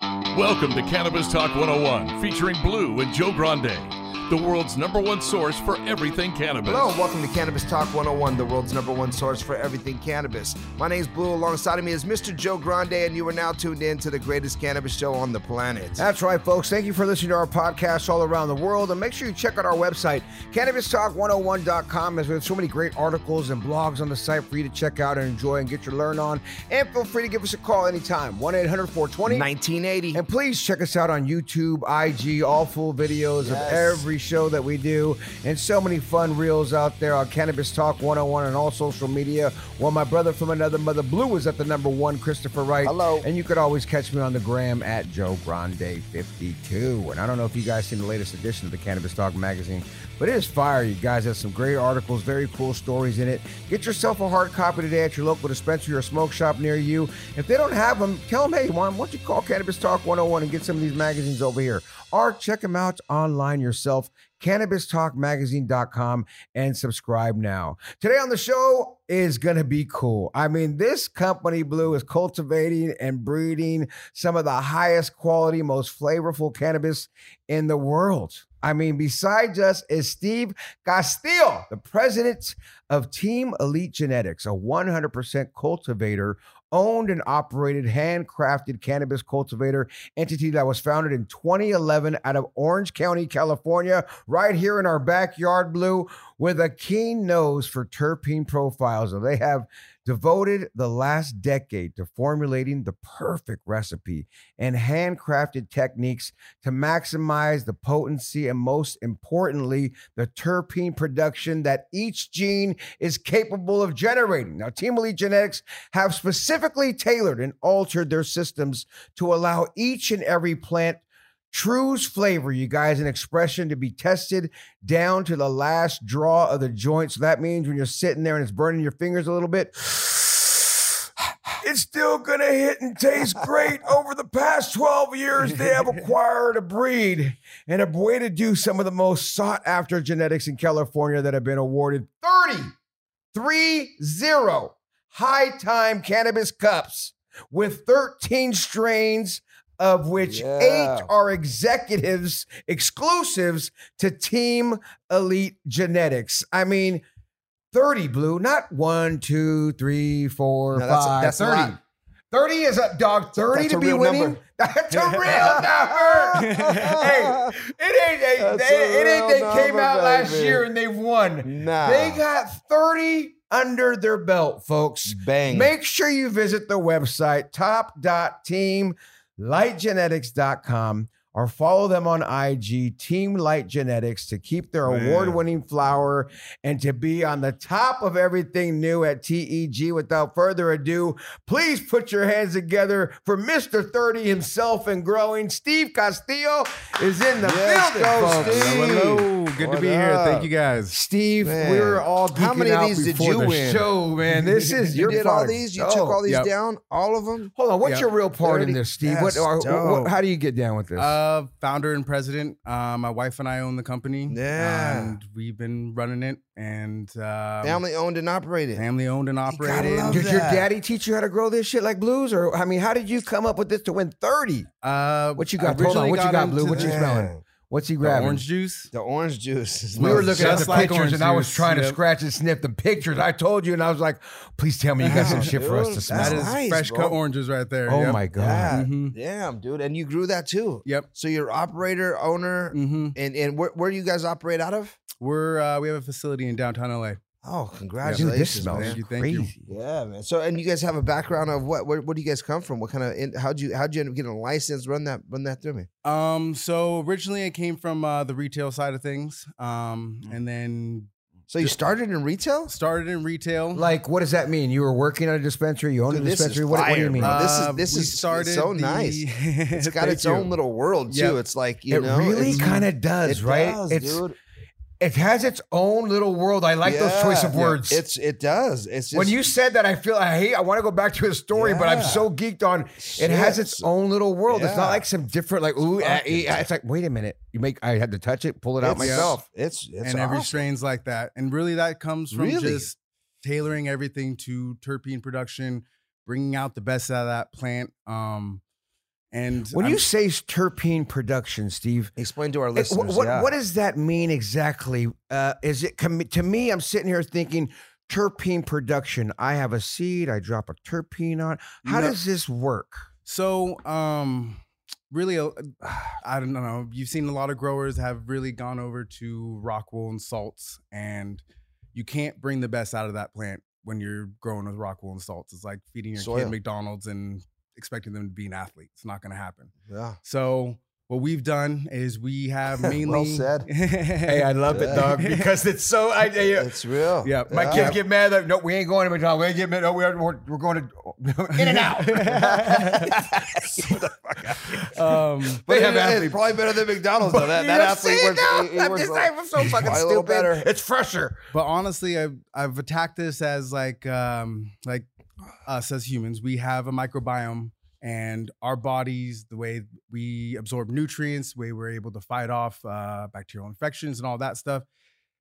Welcome to Cannabis Talk 101, featuring Blue and Joe Grande, the world's number one source for everything cannabis. Hello, and welcome to Cannabis Talk 101, the world's number one source for everything cannabis. My name is Blue. Alongside of me is Mr. Joe Grande, and you are now tuned in to the greatest cannabis show on the planet. That's right, folks. Thank you for listening to our podcast all around the world. And make sure you check out our website, cannabistalk101.com, as we have so many great articles and blogs on the site for you to check out and enjoy and get your learn on. And feel free to give us a call anytime, 1 800 420 1980. And please check us out on YouTube, IG, all full videos of Yes. Every show that we do, and so many fun reels out there on Cannabis Talk 101 and all social media. While my brother from another mother, Blue, is at the number one, Christopher Wright. Hello. And you could always catch me on the gram at Joe Grande 52. And I don't know if you guys seen the latest edition of the Cannabis Talk magazine, but it is fire. You guys have some great articles, very cool stories in it. Get yourself a hard copy today at your local dispensary or smoke shop near you. If they don't have them, tell them, hey, why why don't you call Cannabis Talk 101 and get some of these magazines over here? Or check them out online yourself, cannabistalkmagazine.com, and subscribe now. Today on the show is going to be cool. I mean, this company, Blue, is cultivating and breeding some of the highest quality, most flavorful cannabis in the world. I mean, besides us is Steve Castillo, the president of Team Elite Genetics, a 100% cultivator owned and operated handcrafted cannabis cultivator entity that was founded in 2011 out of Orange County, California, right here in our backyard, Blue, with a keen nose for terpene profiles. And they have devoted the last decade to formulating the perfect recipe and handcrafted techniques to maximize the potency and, most importantly, the terpene production that each gene is capable of generating. Now, Team Elite Genetics have specifically tailored and altered their systems to allow each and every plant True's flavor, you guys, an expression to be tested down to the last draw of the joint. So that means when you're sitting there and it's burning your fingers a little bit, it's still going to hit and taste great. Over the past 12 years, they have acquired a breed and a way to do some of the most sought after genetics in California that have been awarded 30, 3 0 high time cannabis cups with 13 strains of which Yeah. eight are executives exclusives to Team Elite Genetics. I mean, 30 blue, not one, two, three, four, No, that's five, that's a 30. lot. 30 is a dog, 30 That's to be winning. number. That's a real number. hey, it ain't they, That's they, it ain't they came number, out last year and they won. Nah. They got 30 under their belt, folks. Bang. Make sure you visit the website top.teamelitegenetics.com or follow them on IG, Team Elite Genetics, to keep their award winning flower and to be on the top of everything new at TEG. Without further ado, please put your hands together for Mr. 30 himself and growing. Steve Castillo is in the Yes, building, go, folks. Steve. Hello, hello. Good What to be here. Thank you guys. Steve, Man. we were all geeking How many of out these did you the win? show, man. This is You your did all these? You Oh. took all these Yep. down? All of them? Hold on, what's Yep. your real part in this, Steve? What, or, what- how do you get down with this? Uh, founder and president. Uh, my wife and I own the company. Yeah. and we've been running it, and um, Family owned and operated. family owned and operated. love Did your daddy teach you how to grow this shit like blues? Or I mean, how did you come up with this to win 30? Uh, What you got? I Hold on, originally what you got, Blue? What you the- smelling? What's he the grabbing? Orange juice. The orange juice. we were looking at just the like pictures orange and I was juice. trying to Yep. scratch and sniff the pictures. I told you and I was like, please tell me you got some Damn, shit for us to smell. That's nice, fresh bro. cut oranges right there. oh Yep. my God. Yeah. Mhm. Damn, dude. And you grew that too. Yep. So you're operator, owner, hmm and, and where, where do you guys operate out of? We're uh, we have a facility in downtown LA. Oh, Dude, congratulations, this smells man. Thank you, you. crazy. Yeah, man. So, and you guys have a background of what? Where, where do you guys come from? What kind of? How'd you how'd you end up getting a license? Run that run that through me. Um, so originally I came from uh, the retail side of things, um, Mm. and then So you started in retail? started in retail. Like, what does that mean? You were working at a dispensary, you own a Dude, this is dispensary? What, what do you mean? bro. this is- this we is- it's so the- nice. It's got Thank its you. own little world too. Yep. It's like you it know, really it's- kind of does, it right? does, it's dude. It has its own little world. I like those choice of Yeah. words. It's it does. It's just, when you said that, I feel I hate. I want to go back to his story, but I'm so geeked on. It has its own little world. It's not like some different, like ooh, Fucking eh, ah. it's like wait a minute. You make. I had to touch it, pull it out It's- myself. It's it's and every strain's like that. And really, that comes from Really? just tailoring everything to terpene production, bringing out the best out of that plant. Um, and When I'm- you say terpene production, Steve, Explain to our it- listeners. what yeah. what does that mean exactly? Uh, is it to me? I'm sitting here thinking terpene production. I have a seed. I drop a terpene on. How No. does this work? So, um, really, uh, I don't know. You've seen a lot of growers have really gone over to rock wool and salts, and you can't bring the best out of that plant when you're growing with rock wool and salts. It's like feeding your Soil. kid McDonald's and expecting them to be an athlete. It's not going to happen. Yeah. So, what we've done is we have mainly. Well mainly. said. Hey, I love it, dog, because it's so. I, I, It's real. Yeah, My Yeah. kids get mad. Like, no, we ain't going to McDonald's. We ain't getting. No, we're, we're, we're going to In and Out. um, But They it- have it's athletes. probably better than McDonald's though. That, You that athlete see, works. no, he- he that- works this a- guy was so fucking probably a stupid. better. It's fresher. but honestly, I've I've attacked this as like um like us as humans. We have a microbiome, and our bodies, the way we absorb nutrients, the way we're able to fight off uh, bacterial infections and all that stuff.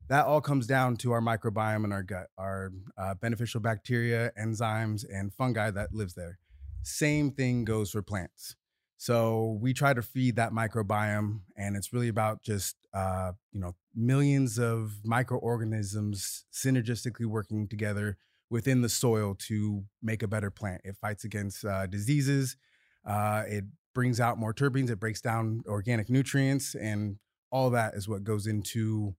That all comes down to our microbiome and our gut, our uh, beneficial bacteria, enzymes, and fungi that lives there. Same thing goes for plants. So we try to feed that microbiome, and it's really about just uh, you know millions of microorganisms synergistically working together within the soil to make a better plant. It fights against uh, diseases. Uh, it brings out more terpenes. It breaks down organic nutrients, and all that is what goes into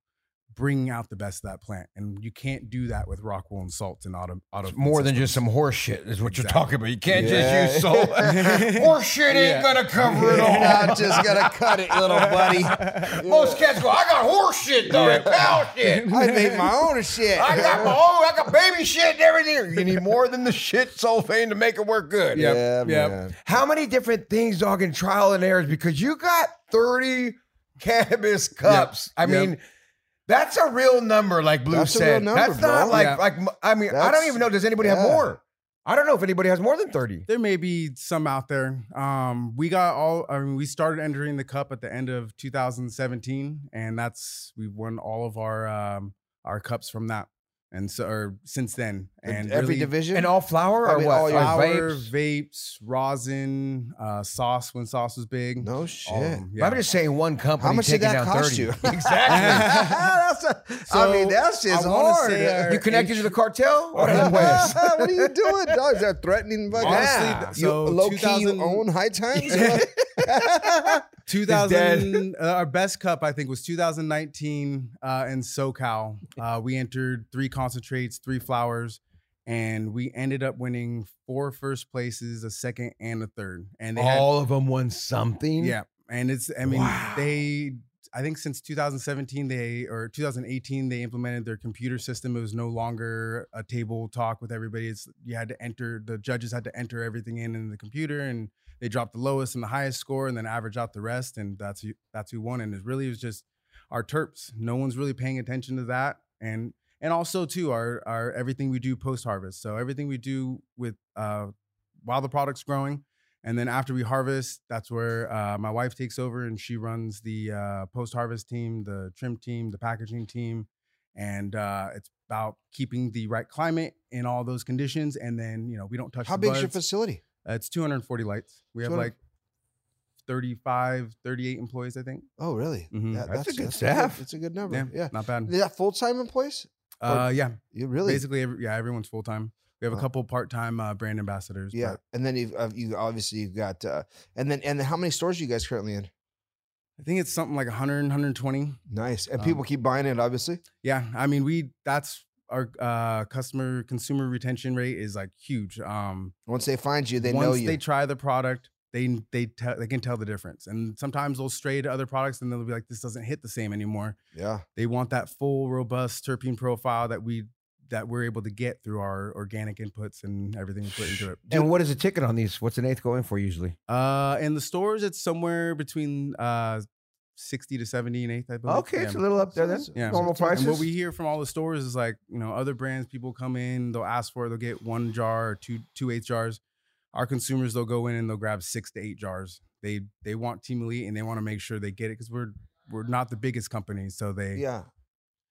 bringing out the best of that plant. And you can't do that with rock wool and salts and auto. auto It's more than just some horse shit, is what you're talking about. You can't Yeah. just use salt. horse shit ain't Yeah. gonna cover it all. You're not just gonna cut it, little buddy. Most cats go, I got horse shit, dog, cow shit. I make my own shit. I got my own, I got baby shit and everything. You need more than the shit sulfane to make it work good. Yep, Yeah, yep. man. How many different things, dog, in trial and errors? Because you got 30 cannabis cups. I Yep. mean, that's a real number, like Blue That's a said. real number, that's not bro. like, Yeah. like I mean, I don't even know. Does anybody have more? I don't know if anybody has more than 30. There may be some out there. Um, we got all. I mean, we started entering the cup at the end of 2017, and that's we won all of our um, our cups from that, and so or since then. And every really, division. And all flour I or mean, what? all flour, vapes? vapes, rosin, uh, sauce when sauce was big. no shit. them, yeah. I'm just saying one company How much did taking that down cost 30. you? exactly. That's a, I So, mean, that shit's I hard. say our you connected to the cartel? What happened? what are you doing, dog? Is that threatening? Fucking Honestly, Yeah. you so low key you 2000 own high times. 2000 uh, our best cup i think was 2019 uh, in socal uh, we entered three concentrates three flowers and we ended up winning four first places a second and a third and they had All of them won something. yeah and it's I mean Wow. they I think since 2017 they or 2018 they implemented their computer system. It was no longer a table talk with everybody. It's you had to enter the judges had to enter everything in in the computer and they dropped the lowest and the highest score and then average out the rest and that's who that's who won and it really was just our terps. No one's really paying attention to that and and also too our our everything we do post harvest. So everything we do with uh while the product's growing and then after we harvest, that's where uh, my wife takes over and she runs the uh, post harvest team, the trim team, the packaging team. And uh, it's about keeping the right climate in all those conditions. And then, you know, we don't touch How big is your facility? Uh, it's 240 lights. We have 200 like 35, 38 employees, I think. Oh, really? Mhm. Yeah, That's a good good- staff. It's a good number. Yeah, Yeah. not bad. Is that full time employees? Uh, yeah, You really? basically, every, yeah, everyone's full time. We have a Wow. couple part time uh, brand ambassadors. Yeah. but And then you've uh, you obviously you've got uh, and then and how many stores are you guys currently in? I think it's something like 100, 120. Nice. And Um, people keep buying it, obviously. Yeah, I mean, we that's our uh, customer consumer retention rate is like huge. Um, Once they find you, they once know you. they try the product, they they tell they can tell the difference. And sometimes they'll stray to other products and they'll be like, this doesn't hit the same anymore. yeah. They want that full, robust terpene profile that we that we're able to get through our organic inputs and everything we put into it. And what is the ticket on these? What's an eighth going for usually? Uh, in the stores, it's somewhere between uh. 60 to 70 and eighth, I believe. Okay, Yeah. it's a little up there then. Yeah. Normal prices. And what we hear from all the stores is like, you know, other brands, people come in, they'll ask for it, they'll get one jar or two two eighth jars. Our consumers, they'll go in and they'll grab six to eight jars. They they want Team Elite and they want to make sure they get it because we're we're not the biggest company, so they Yeah.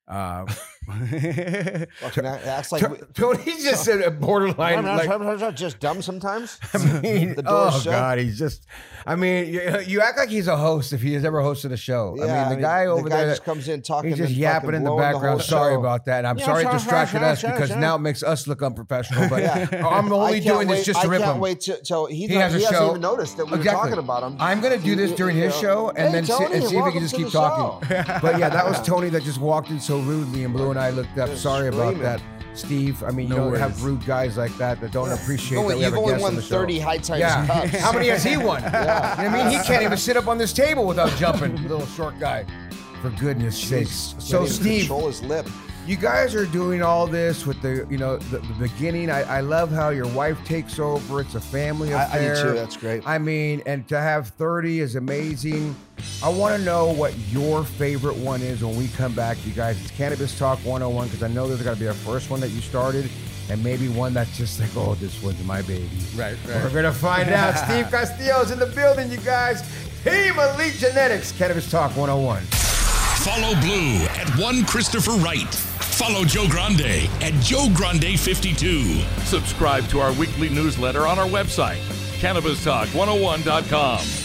uh Fucking act- acts like we, Tony just said a borderline. like, just dumb sometimes. I mean, The door's oh shut. god, he's just. I mean, you, you act like he's a host if he has ever hosted a show. Yeah, I mean, the guy over the guy there. just comes in talking. He's just yapping in the background. whole Sorry show. about that. And I'm Yeah, sorry it distracted sure, us sure, because sure. now it makes us look unprofessional. But Yeah. I'm only can't doing this just to I rip can't him. wait till, till he, He has a he hasn't show. even noticed that we Exactly. were talking about him. I'm gonna do this during his uh, show and then see, and see if we can just keep talking. But yeah, that was Tony that just walked in so rudely, and Blue and I looked up. Just Sorry about that, Steve. I mean, you No don't have rude guys like that that don't appreciate Only- that we have you've only won on the show. 30 high times Yeah. cups. How many has he won? Yeah. I mean, he can't even sit up on this table without jumping. Little short guy. For goodness sakes. So, Steve, control his lip. You guys are doing all this with the, you know, the, the beginning. I, I love how your wife takes over. It's a family I, I affair. do too. That's great. I mean, and to have 30 is amazing. I want to know what your favorite one is when we come back, you guys. It's Cannabis Talk 101 because I know there's got to be a first one that you started and maybe one that's just like, oh, this one's my baby. right, We're going to find out. Steve Castillo's in the building, you guys. Team Elite Genetics, Cannabis Talk 101. Follow Blue at one Christopher Wright. Follow Joe Grande at Joe Grande 52. Subscribe to our weekly newsletter on our website, CannabisTalk101.com.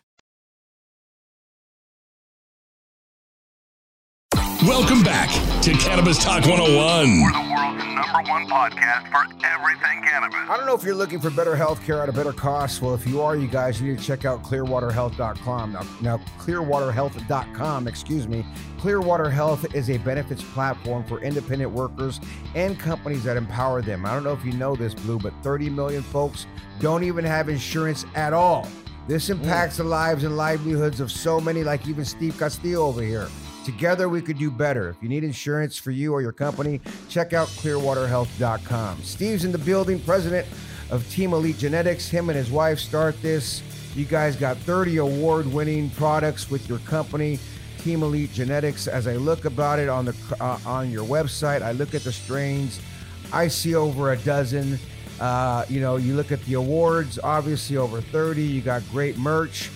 Welcome back to Cannabis Talk 101. We're the world's number one podcast for everything cannabis. I don't know if you're looking for better health care at a better cost. Well, if you are, you guys you need to check out clearwaterhealth.com. Now, now clearwaterhealth.com, excuse me. Clearwater Health is a benefits platform for independent workers and companies that empower them. I don't know if you know this, Blue, but 30 million folks don't even have insurance at all. This mm. impacts the lives and livelihoods of so many, like even Steve Castillo over here. Together, we could do better. If you need insurance for you or your company, check out clearwaterhealth.com. Steve's in the building, president of Team Elite Genetics. Him and his wife start this. You guys got 30 award winning products with your company, Team Elite Genetics. As I look about it on the uh, on your website, I look at the strains. I see over a dozen. Uh, you know, you look at the awards, obviously over 30. You got great merch.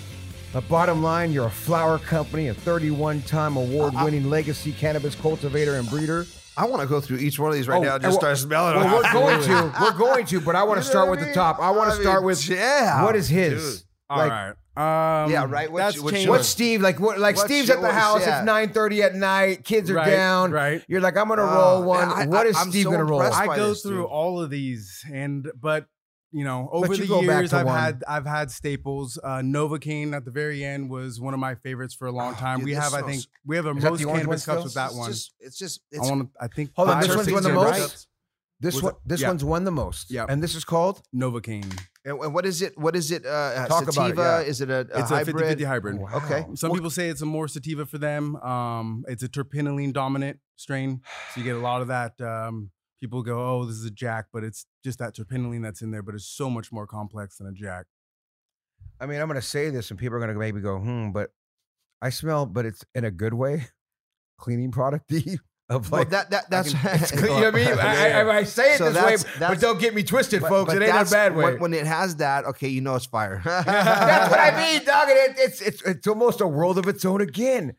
But bottom line, you're a flower company, a 31 time award winning legacy cannabis cultivator and breeder. I want to go through each one of these right Oh, now and just well- start smelling Well, them. we're going to. We're going to, but I want You to know start what with I the top. I want mean? to start mean, with yeah. what is his? Dude. All like, right. Um, Yeah, right. What's- that's what's changed. yours? What's Steve like? What like What's Steve's at the yours? house. Yeah. It's nine thirty at night. Kids are Right, down. right. You're like, I'm gonna Oh, roll one. man, I- what I- I'm Steve so gonna roll? impressed I by go this, through dude. all of these, and but you know, over you the years, I've one. had I've had staples. Uh, Novocaine at the very end was one of my favorites for a long Oh, time. dude, we have, I think, we have a most cannabis cups with that It's one. just, it's just, I want to. I think. Hold on, this one's won the most? cups. This Was one. This yeah. one's won the most. Yeah. And this is called. Novocaine. and, and what is it? What is it? Uh, Talk about sativa? it, yeah. Is it a, a It's hybrid? a 50-50 hybrid. Wow. Okay. Some people say it's a more sativa for them. Um, it's a terpinolene dominant strain, so you get a lot of that. Um, people go, "Oh, this is a jack," but it's just that terpinolene that's in there. But it's so much more complex than a jack. I mean, I'm gonna say this, and people are gonna maybe go, hmm, but I smell, but it's in a good way, cleaning product of Well, like. that that that's clean, you know what I mean? I, I, I say it So this way, that's- but don't get me twisted, but- folks. but it ain't a bad way. When, when it has that, okay, you know it's fire. That's what I mean, dog. It, it's it's it's almost a world of its own again.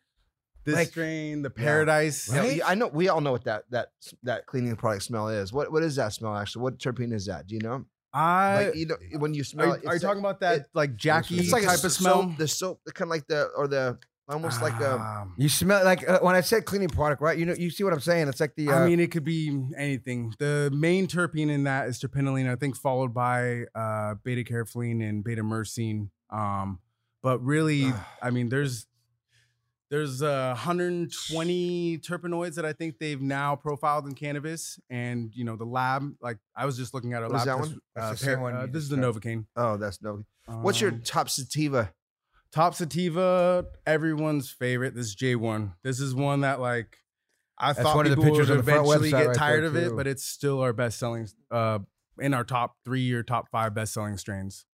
This Like- strain, the Paradise. Yeah, Right? I know. We all know what that that that cleaning product smell is. What what is that smell actually? What terpene is that? Do you know? I Like you know when you smell. are, it, are you it's talking about that it- like Jackie It's like a type s- of smell? Soap, the soap, the kind of like the or the almost like a. Um, You smell like uh, when I said cleaning product, right? You know, you see what I'm saying? It's like the. Uh, I mean, it could be anything. The main terpene in that is terpinolene, I think, followed by uh, beta carotene and beta myrcene. Um, but really, I mean, there's there's uh, 120 terpenoids that I think they've now profiled in cannabis, and you know, the lab. Like I was just looking at a What is lab. that test- one? That's uh, the same par- one uh, you this is the described. Novocaine. Oh, that's no. What's your Um, top sativa? Top sativa, everyone's favorite. This is J1. This is one that like I That's thought one of the people pictures would on the front eventually website get right tired there, of it, too. but it's still our best selling uh in our top three or top five best selling strains.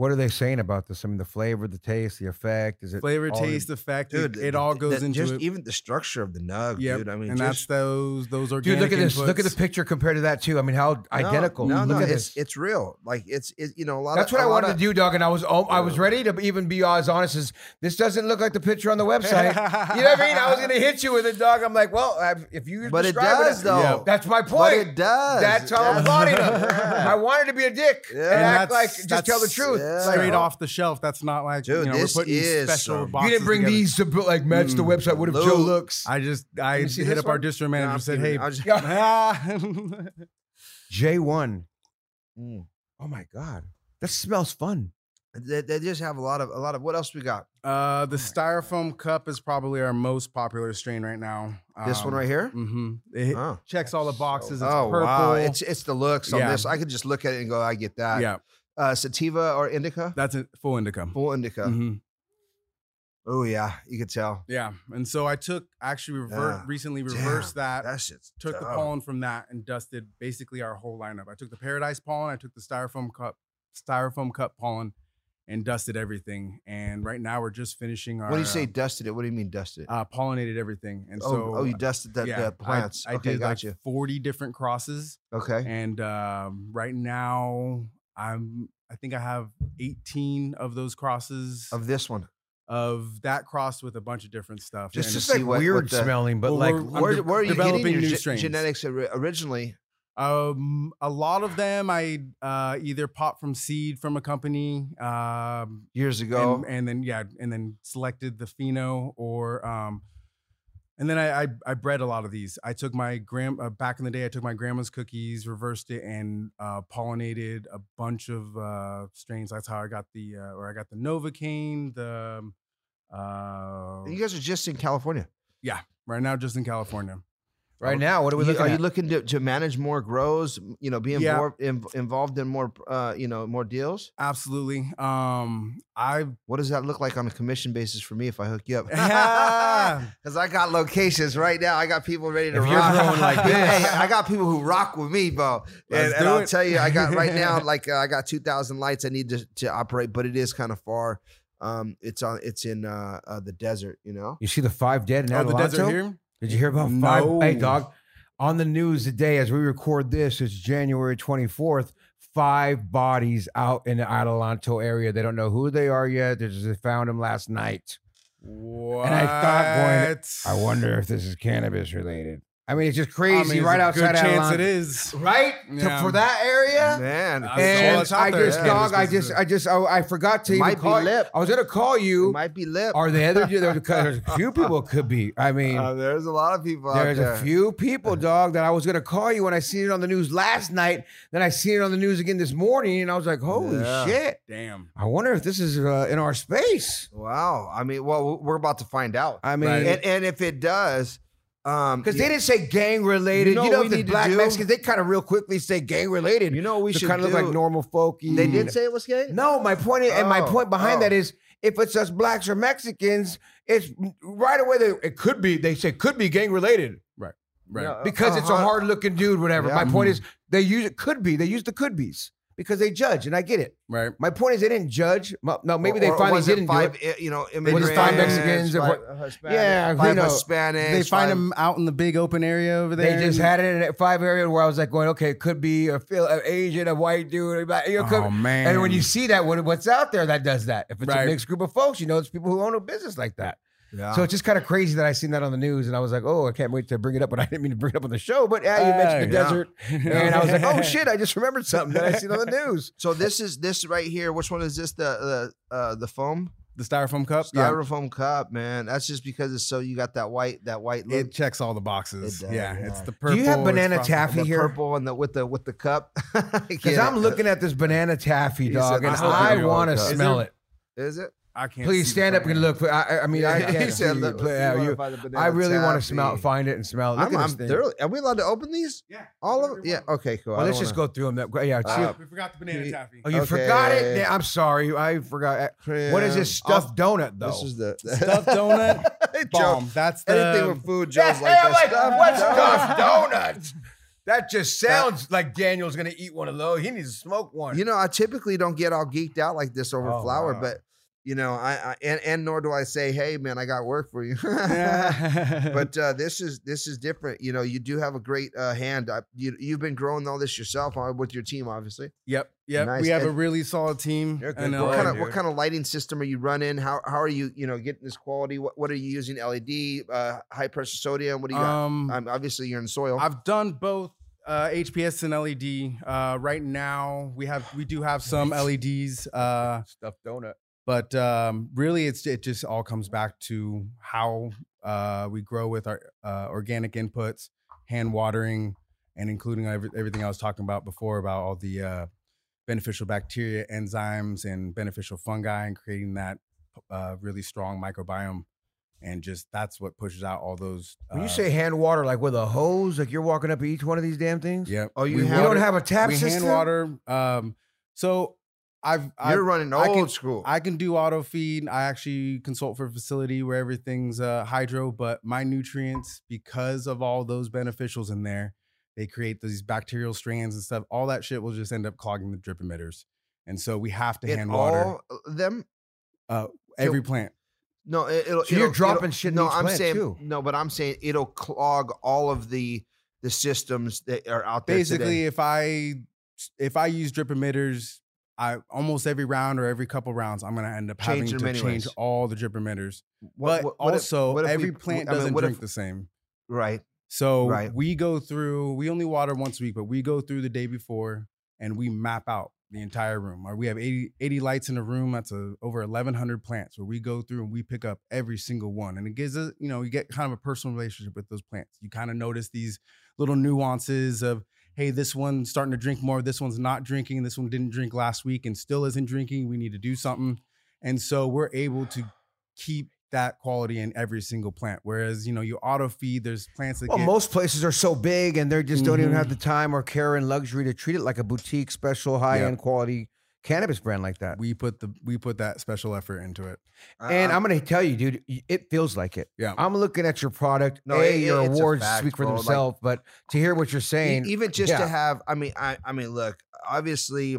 What are they saying about this? I mean, the flavor, the taste, the effect. Is it Flavor, all in- taste, effect, Dude, it, it all goes the- into just it. even the structure of the nug, Yep. dude. I mean, and that's just, those those Dude, look at this. Look at the picture compared to that too. I mean, how No, identical. No, no, look at it's this. it's real. Like it's it, you know a lot. Of that's of, what I wanted of- to do, dog. And I was oh, I was ready to even be as honest as this doesn't look like the picture on the website. you know what I mean? I was gonna hit you with it, dog. I'm like, well, I've- if you But it describe does, though. Yeah. That's my point. But it does. That's how I'm That's- plotting them. I wanted to be a dick Yeah. and And act like just tell the truth. Yeah. Like, straight off the shelf. That's not like Dude, you know, we're this putting is special some- boxes. You didn't bring together. these to bu- like match the Mm. website. What if Lou, Joe looks? I just I me see hit this up our one? district No, manager I'm said, kidding. "Hey, I was just- J one. Mm. Oh my god, that smells fun. They, they just have a lot of a lot of. What else we got? Uh, the styrofoam cup is probably our most popular strain right now. This one right here. Mm-hmm. It Oh. checks all the boxes. It's oh purple. wow, it's it's the looks on Yeah. this. I could just look at it and go, I get that. yeah, Uh, sativa or indica? that's a full indica. Full indica. Mhm. Oh yeah, you could tell. Yeah, and so I took actually revert Yeah. recently Damn, reversed that. That shit's took the pollen from that and dusted basically our whole lineup. I took the Paradise pollen, I took the styrofoam cup, styrofoam cup pollen, and dusted everything. And right now we're just finishing our. What do you say uh, dusted it, what do you mean dusted? uh, pollinated everything, and oh, so oh, you dusted the, yeah, the I- plants. I, okay, did got like you. forty different crosses, Okay. and um, right now I'm I think I have eighteen of those crosses Of this one. of that cross with a bunch of different stuff. Just It's to And, just like what- weird what the- smelling, but Well, like we're- Where, de- where are you getting developing your new ge- strains. genetics originally? um, a lot of them I uh, either popped from seed from a company, um, Years ago. and, and then yeah, and then selected the pheno or um, and then I, I I bred a lot of these. I took my grand uh, back in the day. I took my grandma's cookies, reversed it, and uh, pollinated a bunch of uh, strains. That's how I got the uh, or I got the Novocaine. The um, uh, you guys are just in California. Yeah, right now just in California. Right now, what are we You- looking are at? you looking to, to manage more grows? You know, be Yeah. involved in, involved in more, uh, you know, more deals. Absolutely. Um, I What does that look like on a commission basis for me if I hook you up? Yeah. Because I got locations right now. I got people ready to If you're rock. growing like this- hey, I got people who rock with me, bro. And, Let's and do I'll it. tell you, I got right now, like uh, I got two thousand lights I need to, to operate, but it is kind of far. Um, it's on, it's in uh, uh the desert, you know. You see the five dead in oh the desert here. Did you hear about five? Hey, dog. On the news today, as we record this, it's January 24th. Five bodies out in the Adelanto area. They don't know who they are yet. They just found them last night. What? And I thought going, I wonder if this is cannabis related. I mean, it's just I crazy mean, it's right a outside Good chance Adelanto. it is. Right? To- for that area? Man, it's all And that's out I there, just, yeah. dog, I just, I just, I, I forgot to It even might be call lip. I was gonna call it you. might be lip. Are the other? There's a few people could be. I mean, Uh, there's a lot of people There's out there. a few people, dog, that I was gonna call you when I seen it on the news last night. Then I seen it on the news again this morning, and I was like, "Holy Yeah. shit!" Damn. I wonder if this is uh, in our space. Wow. I mean, well, we're about to find out. I mean, Right. and, and if it does, um, because you- they didn't say gang related. You know You know, the black? Mexicans, they kind of real quickly say gang related. you know we should kind of look like normal folky. They did say it was gay. no. My point is, and my Oh, point behind oh. that is, if it's us blacks or Mexicans, it's right away. They, it could be. They say could be gang related Right. Yeah, because it's a uh-huh. hard looking dude. Whatever. Yeah. My point is, they use it could be. They use the could be's because they judge, and I get it. Right. My point is, they didn't judge. No, maybe Or- they finally didn't do it. You know, just immigrants, five Mexicans five what- Hispanic, Yeah, who five knows? Hispanics. They find five- them out in the big open area over there. They just had it in a five area where I was like going, okay, it could be a, Phil- a Asian, a white dude. You know, could- Oh man. And when you see that, what, what's out there that does that? If it's a mixed group of folks, you know, it's people who own a business like that. Yeah. So it's just kind of crazy that I seen that on the news, and I was like, oh, I can't wait to bring it up, but I didn't mean to bring it up on the show. But yeah, you mentioned the yeah. desert, and I was like, oh shit, I just remembered something that I seen on the news. so this is this right here. Which one is this? The the uh, the foam the styrofoam cup. Yeah. styrofoam cup, man. That's just because it's so you got that white that white look. It checks all the boxes. It does, yeah, yeah. it's the purple. Do you have banana taffy here? purple and the with the with the cup. Because I'm looking at this banana taffy, dog, said, and "I I want to smell it. Is it? I can't. Please see stand up and front. look. I, I mean, I can't said, see "Look. Play- you you- I really want to smell, taffy. find it and smell it. Look I'm, at I'm thing. thoroughly- Are we allowed to open these? Yeah. All of them? Yeah. Okay. Cool. Well, let's don't just go through them. That, yeah, Uh, we forgot the banana taffy. oh, you okay. forgot it. Yeah, I'm sorry, I forgot. What is this Cram. stuffed donut though? This is the Stuffed donut. Hey, Joe, Bomb. That's the Anything with food, Yeah, Joe's like I'm like, what's Stuffed stuffed donuts? That just sounds like Daniel's gonna eat one of those. He needs to smoke one. You know, I typically don't get all geeked out like this over Oh, flour, wow. but you know, I, I and, and nor do I say, "Hey, man, I got work for you." But uh, this is this is different. You know, you do have a great uh, hand. I, you you've been growing all this yourself uh, with your team, obviously. Yep. Yep. Nice. We have a really solid team. You're a good in boy, What kind of what kind of lighting system are you running? How how are you you know getting this quality? What what are you using? LED, uh, high pressure sodium. What do you got? Um, Um, obviously, you're in soil. I've done both uh, HPS and LED. Uh, right now, we have we do have some LEDs, uh, stuffed donut. But um, really, it's it just all comes back to how uh, we grow with our uh, organic inputs, hand watering, and including every, everything I was talking about before about all the uh, beneficial bacteria, enzymes, and beneficial fungi, and creating that uh, really strong microbiome. And just that's what pushes out all those. When you uh, say hand water, like with a hose, like you're walking up each one of these damn things. yeah, Oh, you You, have- don't have a tap we system. hand water. Um, so I've, I've you're running I old can- school. I can do auto feed. I actually consult for a facility where everything's uh, hydro, but my nutrients, because of all those beneficials in there, they create these bacterial strands and stuff. All that shit will just end up clogging the drip emitters. and so we have to In hand water all of them. uh, every plant. No, it, it'll. So you're dropping it'll- shit in No, I'm saying too. no, but I'm saying it'll clog all of the the systems that are out there. Basically, today. if I if I use drip emitters, I almost every round or every couple rounds, I'm gonna end up having to change all the drip emitters. What- but what- what also, if we- every plant I mean, doesn't what drink if- the same. right, So Right. we go through, we only water once a week, but we go through the day before and we map out the entire room. Or we have 80, 80 lights in a room. That's a, over 1,100 plants where we go through and we pick up every single one. And it gives us, you know, you get kind of a personal relationship with those plants. You kind of notice these little nuances of, hey, this one's starting to drink more. This one's not drinking. This one didn't drink last week and still isn't drinking. We need to do something. And so we're able to keep that quality in every single plant. Whereas, you know, you auto feed, there's plants that Well, get most places are so big and they just don't even have mm-hmm. the time or care and luxury to treat it like a boutique, special, high end quality cannabis brand like that. we put the we put that special effort into it. And I'm going to tell you, dude, it feels like it. Yeah. I'm looking at your product. No, a, it- your it's a awards fact, speak for bro. Like- themselves, but to hear what you're saying, even just yeah. to have i mean i i mean look obviously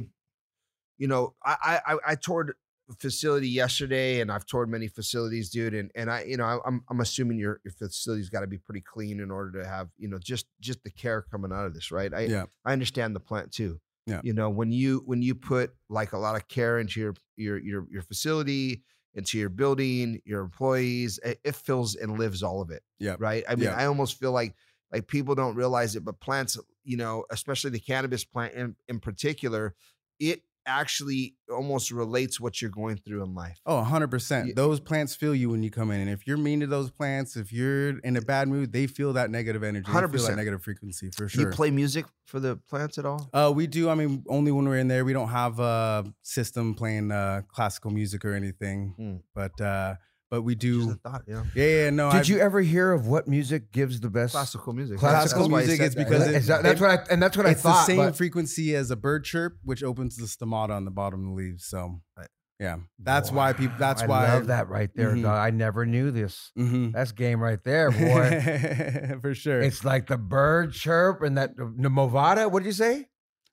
you know i i I- i toured a facility yesterday and i've toured many facilities dude and and i you know I- i'm i'm assuming your your facility's got to be pretty clean in order to have you know just just the care coming out of this right i Yeah. i understand the plant too Yeah. you know when you when you put like a lot of care into your your your your facility into your building your employees it, it fills and lives all of it Yeah. right i mean Yeah. i almost feel like like people don't realize it but plants you know especially the cannabis plant in, in particular it actually almost relates what you're going through in life Oh, 100%. Yeah. Those plants feel you when you come in. And if you're mean to those plants, if you're in a bad mood, they feel that negative energy. They feel 100%. that negative frequency for sure. do you play music for the plants at all Uh, we do. I mean, only when we're in there. We don't have a system playing uh, classical music or anything. Hmm. But uh, but we Just do. a thought, you know Yeah, yeah. No. Did I've- you ever hear of what music gives the best? classical music Classical That's music said is that. because that- that's what I and that's what I It's thought. the same but- frequency as a bird chirp, which opens the stomata on the bottom of the leaves. So, Right. yeah, that's why people. That's I why I love that right there. Mhm. I never knew this. Mhm. That's game right there, boy. for sure. it's like the bird chirp and that the Movada. What did you say?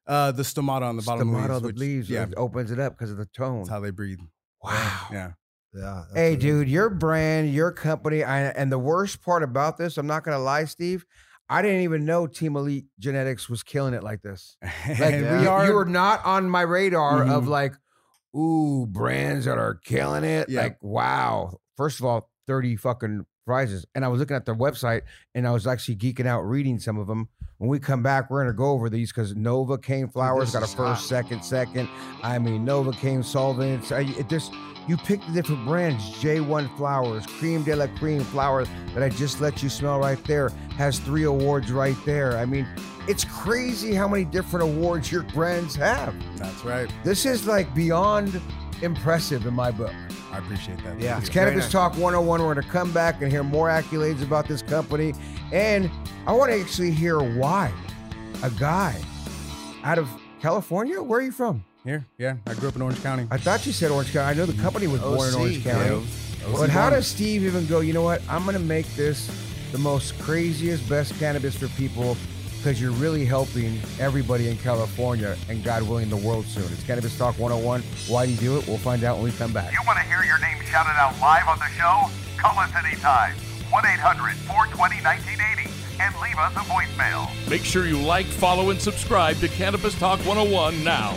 uh, the stomata on the bottom Stomata of of the the leaves. leaves. which- yeah, It opens it up because of the tone. that's how they breathe. Wow. Yeah. Yeah Hey, what it is. dude, your brand, your company, I, and the worst part about this, I'm not gonna lie, Steve. I didn't even know Team Elite Genetics was killing it like this. Like Yeah. we you, are. you were not on my radar of Mhm. like, ooh, brands that are killing it. Yeah. Like, wow. First of all, 30 fucking prizes. And I was looking at their website and I was actually geeking out reading some of them. When we come back, we're gonna go over these because Nova Cane Flowers this got a first, hot. second, second. I mean, Nova Cane Solvents. I, it just you pick the different brands. J1 Flowers, Cream de la Cream Flowers that I just let you smell right there has three awards right there. I mean, it's crazy how many different awards your brands have. that's right. This is like beyond impressive in my book. I appreciate that. Yeah. It's Cannabis nice. Talk 101. We're going to come back and hear more accolades about this company. And I want to actually hear why a guy out of California, where are you from? Here, yeah. I grew up in Orange County. I thought you said Orange County. I know the company was born in Orange County. Yeah, But how does Steve even go, you know what? I'm going to make this the most craziest, best cannabis for people because you're really helping everybody in California and God willing, the world soon. It's Cannabis Talk 101. Why do you do it? We'll find out when we come back. You want to hear your name shouted out live on the show? Call us anytime. 1 800 420 1980 and leave us a voicemail. Make sure you like, follow, and subscribe to Cannabis Talk 101 now.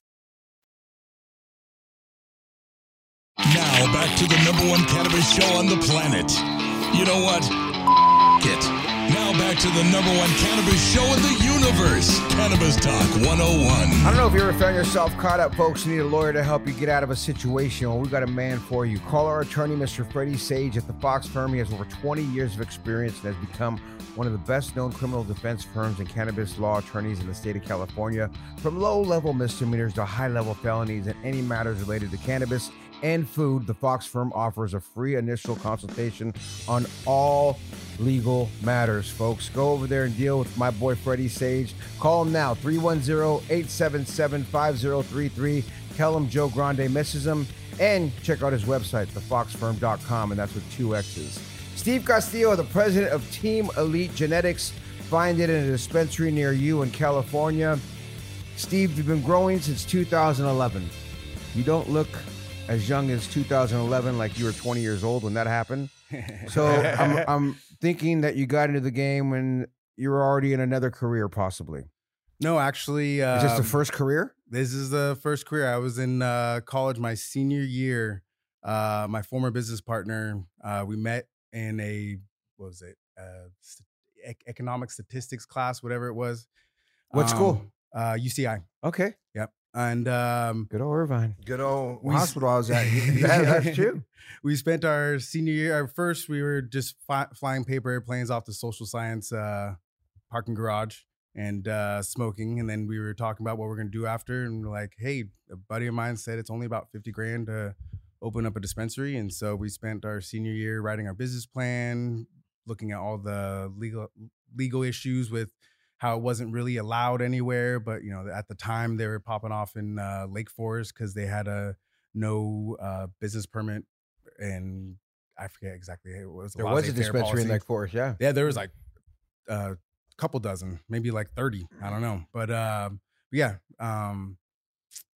Now back to the number one cannabis show on the planet. You know what? it. Now back to the number one cannabis show in the universe, Cannabis Talk 101. I don't know if you ever found yourself caught up, folks. You need a lawyer to help you get out of a situation. Well, we got a man for you. Call our attorney, Mr. Freddie Sage, at the Fox firm. He has over 20 years of experience and has become one of the best known criminal defense firms and cannabis law attorneys in the state of California. From low level misdemeanors to high level felonies and any matters related to cannabis and food, the Fox firm offers a free initial consultation on all legal matters, folks. Go over there and deal with my boy Freddie Sage. Call him now, 310 877 5033. Tell him Joe Grande misses him. And check out his website, thefoxfirm.com, and that's with two X's. Steve Castillo, the president of Team Elite Genetics. Find it in a dispensary near you in California. Steve, you've been growing since 2011. You don't look as young as 2011, like you were 20 years old when that happened. So I'm, I'm thinking that you got into the game when you were already in another career, possibly. No, actually, um, Is this the first career? This is the first career. I was in uh, college my senior year. Uh, my former business partner, uh, we met in a what was it? Uh, st- ec- economic statistics class, whatever it was. What school? Uh, UCI. Okay. Yep. And um, Good old Irvine. Good old We hospital I was at. Yeah, that's true. we spent our senior year. Our first, we were just fly, flying paper airplanes off the social science uh, parking garage and uh, smoking. And then we were talking about what we're gonna do after. And we're like, hey, a buddy of mine said it's only about fifty grand to open up a dispensary. And so we spent our senior year writing our business plan, looking at all the legal legal issues with how it wasn't really allowed anywhere. But you know, at the time they were popping off in uh, Lake Forest because they had a no uh, business permit and I forget exactly what it was. There was a dispensary in. Lake Forest, yeah. Yeah, there was like a couple dozen, maybe like 30. I don't know. But um, yeah, um,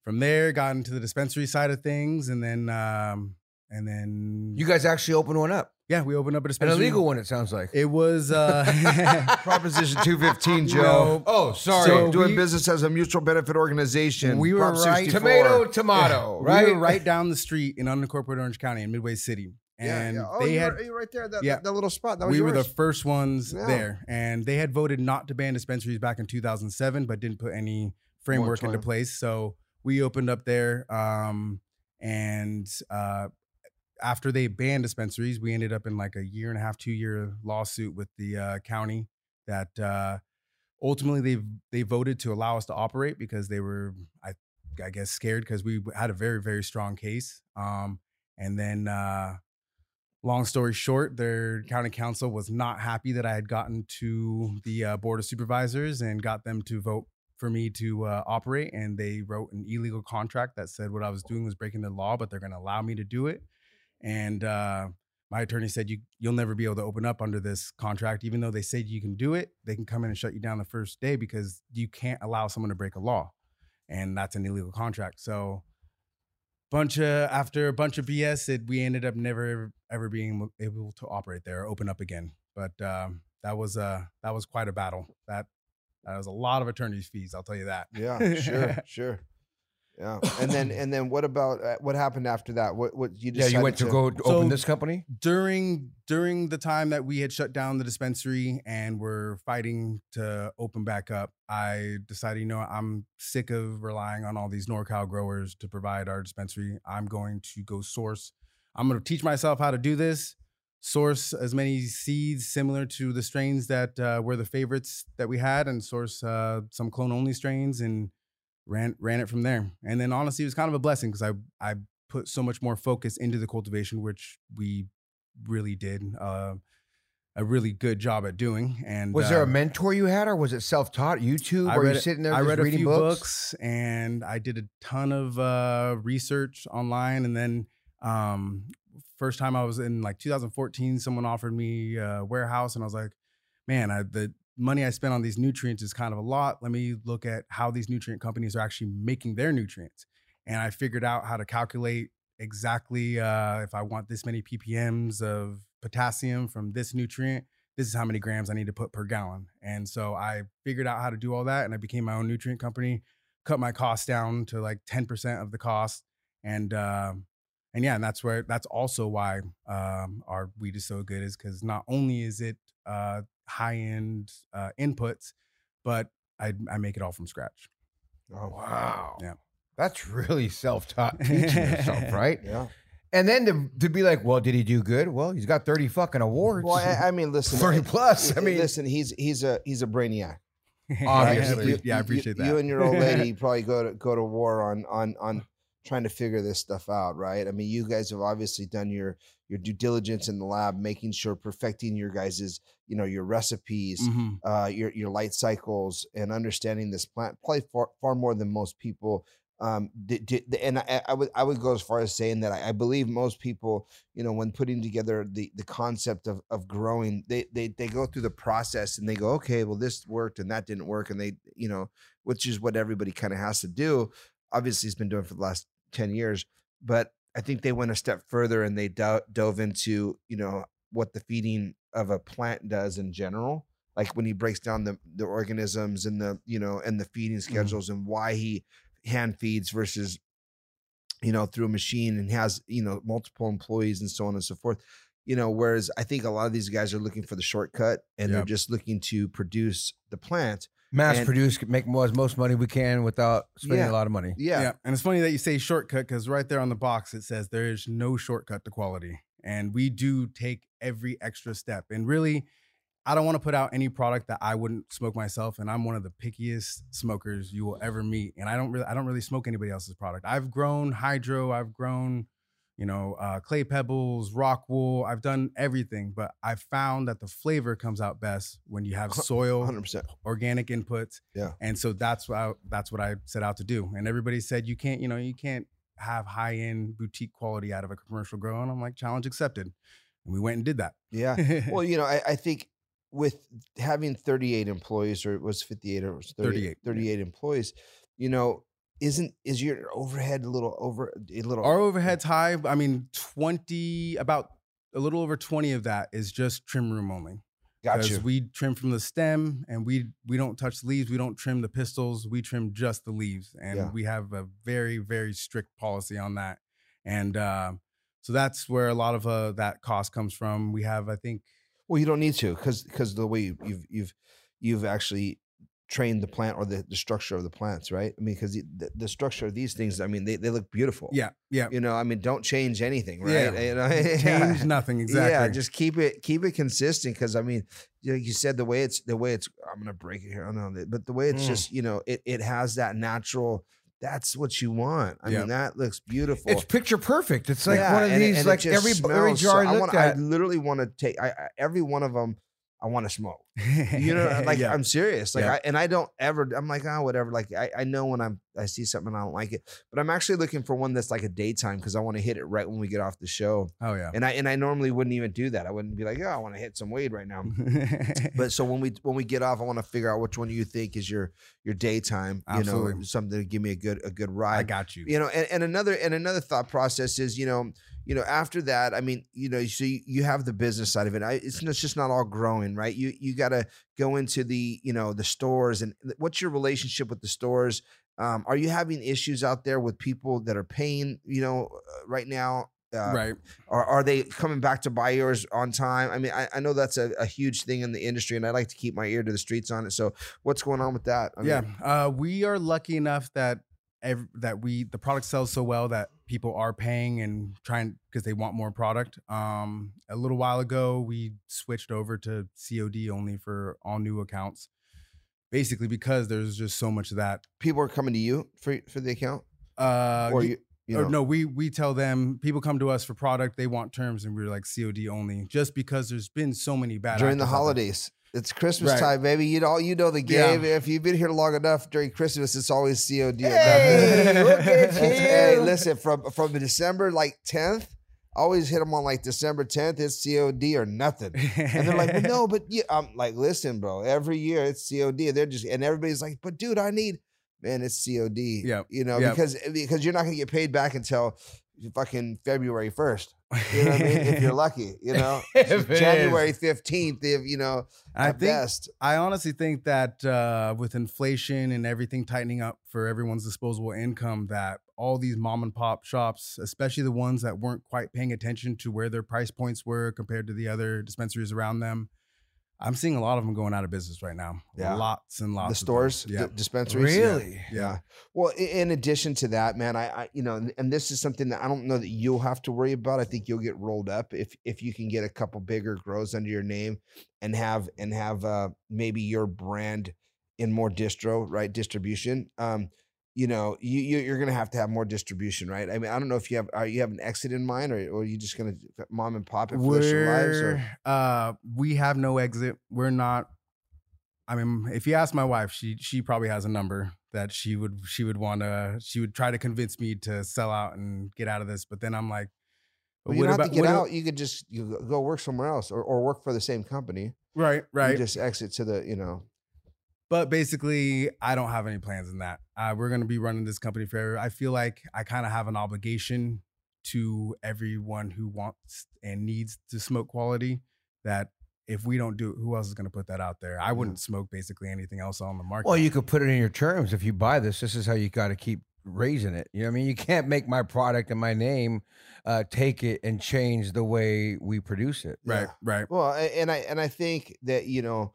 from there got into the dispensary side of things and then um, and then You guys actually opened one up. yeah, we opened up a An dispensary. illegal one, it sounds like. It was uh Proposition 215, Joe. No. oh, sorry. So doing we- business as a mutual benefit organization. We were Prop right- 64. tomato, tomato, we right? were right down the street in unincorporated Orange County in Midway City. Yeah, And yeah. Oh, they you had were, you were right there. That, Yeah. that little spot. That was we were the yours. first ones Yeah. there, and they had voted not to ban dispensaries back in 2007, but didn't put any framework into Moratorium. place. So we opened up there, um, and uh, after they banned dispensaries, we ended up in like a year and a half, two year lawsuit with the uh, county that uh, ultimately they they voted to allow us to operate because they were, I, I guess, scared because we had a very very strong case. Um, and then. Uh, long story short, their county counsel was not happy that I had gotten to the uh, board of supervisors and got them to vote for me to uh, operate. And they wrote an illegal contract that said what I was doing was breaking the law, but they're going to allow me to do it. And uh, my attorney said you you'll never be able to open up under this contract, even though they said you can do it. They can come in and shut you down the first day because you can't allow someone to break a law, and that's an illegal contract. So bunch of after a bunch of BS, it, we ended up never ever being able to operate there or open up again. But um, that was uh that was quite a battle. That that was a lot of attorney's fees. I'll tell you that. Yeah, sure, sure. Yeah, and then and then what about uh, what happened after that? What what you yeah, decided you went to, go So- open this company? during during the time that we had shut down the dispensary and were fighting to open back up, I decided, you know, I'm sick of relying on all these NorCal growers to provide our dispensary. I'm going to go source. I'm going to teach myself how to do this. Source as many seeds similar to the strains that uh, were the favorites that we had, and source uh, some clone only strains, and ran ran it from there. And then honestly, it was kind of a blessing because I I put so much more focus into the cultivation, which we really did. Uh, a really good job at doing. And Was there a uh, mentor you had, or was it self-taught? YouTube? I Or read, you sitting there I read a reading few books? books? and I did a ton of uh, research online. And then um, first time I was in like 2014, someone offered me a warehouse, and I was like, man, I, the money I spent on these nutrients is kind of a lot. Let me look at how these nutrient companies are actually making their nutrients. And I figured out how to calculate exactly uh, if I want this many ppms of potassium from this nutrient, this is how many grams I need to put per gallon. And so I figured out how to do all that and I became my own nutrient company, cut my costs down to like 10% of the cost. And, um, and yeah, and that's where, that's also why, um, our weed is so good is because not only is it, uh, high end, uh, inputs, but I, I make it all from scratch. Oh wow. Yeah. That's really self-taught teaching yourself, right? Yeah. And then to, to be like, well, did he do good? Well, he's got 30 fucking awards. Well, I, I mean, listen, 30 plus. I mean, listen, he's he's a he's a brainiac. Obviously. You- yeah, I appreciate you, that. You and your old lady probably go to go to war on on on trying to figure this stuff out, right? I mean, you guys have obviously done your your due diligence in the lab, making sure perfecting your guys's you know your recipes, Mhm. uh, your your light cycles, and understanding this plant probably far far more than most people. Um, did, did, and I, I would I would go as far as saying that I, I believe most people, you know, when putting together the the concept of of growing, they they they go through the process and they go, okay, well this worked and that didn't work, and they you know, which is what everybody kind of has to do. Obviously, he's been doing for the last ten years, but I think they went a step further and they do- dove into you know what the feeding of a plant does in general like when he breaks down the the organisms and the you know and the feeding mm-hmm. schedules and why he hand feeds versus you know through a machine and has you know multiple employees and so on and so forth. You know whereas i think a lot of these guys are looking for the shortcut and they're just looking to produce the plant mass and- produce, make more, as most money we can without spending Yeah. a lot of money. yeah, And it's funny that you say shortcut because right there on the box it says there is no shortcut to quality. And we do take every extra step. And really, I don't want to put out any product that I wouldn't smoke myself. And I'm one of the pickiest smokers you will ever meet. And I don't really I don't really smoke anybody else's product. I've grown hydro, I've grown, you know, uh, clay pebbles, rock wool. I've done everything, but I found that the flavor comes out best when you have soil 100% organic inputs. Yeah. And so that's what I, that's what I set out to do. And everybody said you can't, you know, you can't have high end boutique quality out of a commercial grow. And I'm like, challenge accepted. And we went and did that. yeah well you know i, I think with having 38 employees or it was 58 or it was 38 38, 38 employees you know isn't is your overhead a little over a little Our overhead's high. I mean, 20, about a little over 20 of that is just trim room only. got Because you we trim from the stem and we we don't touch the leaves. We don't trim the pistils. We trim just the leaves. And Yeah. we have a very, very strict policy on that. And uh, so that's where a lot of uh, that cost comes from. We have, I think, Well, you don't need to because because the way you- you've you've you've actually trained the plant or the, the structure of the plants, right? I mean, because the, the, structure of these things, I mean, they, they look beautiful. yeah, yeah. You know, I mean, don't change anything, right? Yeah. You know? Change nothing exactly. Yeah, just keep it keep it consistent because I mean, you, know, you said the way it's the way it's. I'm gonna break it here. I don't know, but the way it's Mm. just you know, it it has that natural. That's what you want. I Yeah. mean, that looks beautiful. It's picture perfect. It's like Yeah, one of and these, and like every every smells so- jar I wanna. I literally want to take I, I, every one of them. I want to smoke. You know, like Yeah. I'm serious. Like, Yeah. I, and I don't ever. I'm like, oh, whatever. Like, I, I know when I'm I see something and I don't like it, but I'm actually looking for one that's like a daytime because I want to hit it right when we get off the show. oh yeah. And I and I normally wouldn't even do that. I wouldn't be like, oh, I want to hit some weed right now. But so when we when we get off, I want to figure out which one you think is your your daytime. You know, Absolutely. something to give me a good a good ride I got you. you know and, and another and another thought process is you know you know after that i mean you know so you, you have the business side of it I, it's, it's just not all growing right you you got to go into the you know the stores and what's your relationship with the stores um, are you having issues out there with people that are paying you know uh, right now uh, right. or are they coming back to buy yours on time i mean i, I know that's a, a huge thing in the industry and i like to keep my ear to the streets on it so what's going on with that I yeah. mean, Uh, we are lucky enough that ev- that we the product sells so well that people are paying and trying because they want more product. Um, a little while ago, we switched over to COD only for all new accounts, basically because there's just so much of that. people are coming to you for for the account Uh, or you You Or no, we we tell them people come to us for product, they want terms, and we're like COD only, just because there's been so many bad during the actors out there. holidays. It's Christmas Right. time, baby. You know, you know the Yeah. game. If you've been here long enough during Christmas, it's always COD. Hey, look at hey, listen from from December like tenth. Always hit them on like December tenth. It's COD or nothing. And they're like, well, no, but yeah, I'm like, listen, bro. Every year it's COD. They're just and everybody's like, but dude, I need, man, it's COD. Yep, You know, yep. because because you're not gonna get paid back until fucking February first. You know what I mean? If you're lucky, you know, January is. fifteenth. If you know, I think best. I honestly think that uh, with inflation and everything tightening up for everyone's disposable income, that all these mom and pop shops, especially the ones that weren't quite paying attention to where their price points were compared to the other dispensaries around them, I'm seeing a lot of them going out of business right now. Yeah. lots and lots. the of them. stores, yeah, the dispensaries. Really? Yeah. Well, in addition to that, man, I, I, you know, and- and this is something that I don't know that you'll have to worry about. I think you'll get rolled up if if you can get a couple bigger grows under your name and have and have uh maybe your brand in more distro, right? Distribution. Um, you know, you, you you're gonna have to have more distribution, right? I mean, I don't know if you have are you have an exit in mind, or or are you just gonna mom and pop it for the rest of your lives? Or uh, we have no exit. We're not. I mean, if you ask my wife, she she probably has a number that she would she would want to she would try to convince me to sell out and get out of this. But then I'm like, but well, you don't have about- to get out. You could just you go- work somewhere else, or or work for the same company. Right, You right. just exit to the you know. But basically, I don't have any plans in that. Uh, we're going to be running this company forever. I feel like I kind of have an obligation to everyone who wants and needs to smoke quality that if we don't do it, who else is going to put that out there? I wouldn't smoke basically anything else on the market. Well, you could put it in your terms. If you buy this, this is how you got to keep raising it. You know what I mean? You can't make my product and my name uh, take it and change the way we produce it. right, Yeah. right. Well, and I and I think that you know,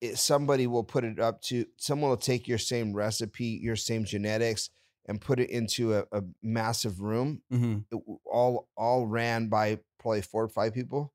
it, somebody will put it up to someone will take your same recipe, your same genetics, and put it into a, a massive room, hmm it all all ran by probably four or five people,